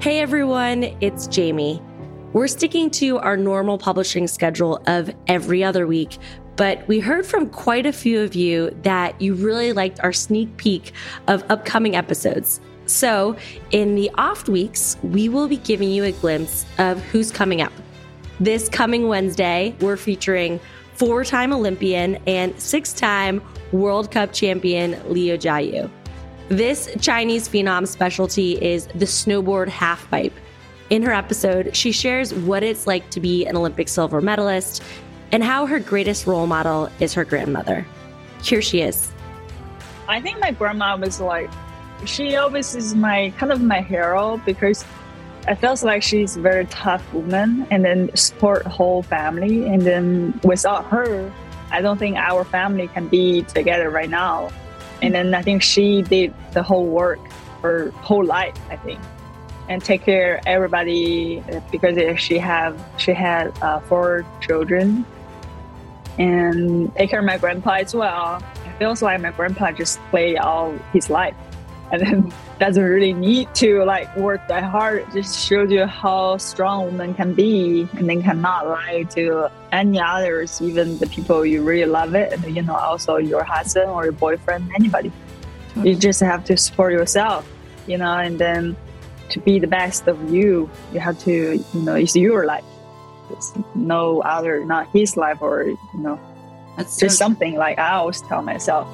Hey everyone, it's Jamie. We're sticking to our normal publishing schedule of every other week, but we heard from quite a few of you that you really liked our sneak peek of upcoming episodes. So, in the off weeks, we will be giving you a glimpse of who's coming up. This coming Wednesday, we're featuring four time Olympian and six time World Cup champion Liu Jiayu. This Chinese phenom specialty is the snowboard halfpipe. In her episode, she shares what it's like to be an Olympic silver medalist and how her greatest role model is her grandmother. Here she is. I think my grandma was like, she always is my kind of my hero because I feels like she's a very tough woman and then support whole family. And then without her, I don't think our family can be together right now and then I think she did the whole work her whole life. I think, and take care of everybody because she have she had uh, four children, and take care of my grandpa as well. It feels like my grandpa just played all his life, and then doesn't really need to like work that hard. It just shows you how strong women can be, and then cannot lie to any others, even the people you really love it, and you know also your husband or your boyfriend, anybody. You just have to support yourself, you know, and then to be the best of you, you have to, you know, it's your life. It's no other, not his life or you know, That's just so something like I always tell myself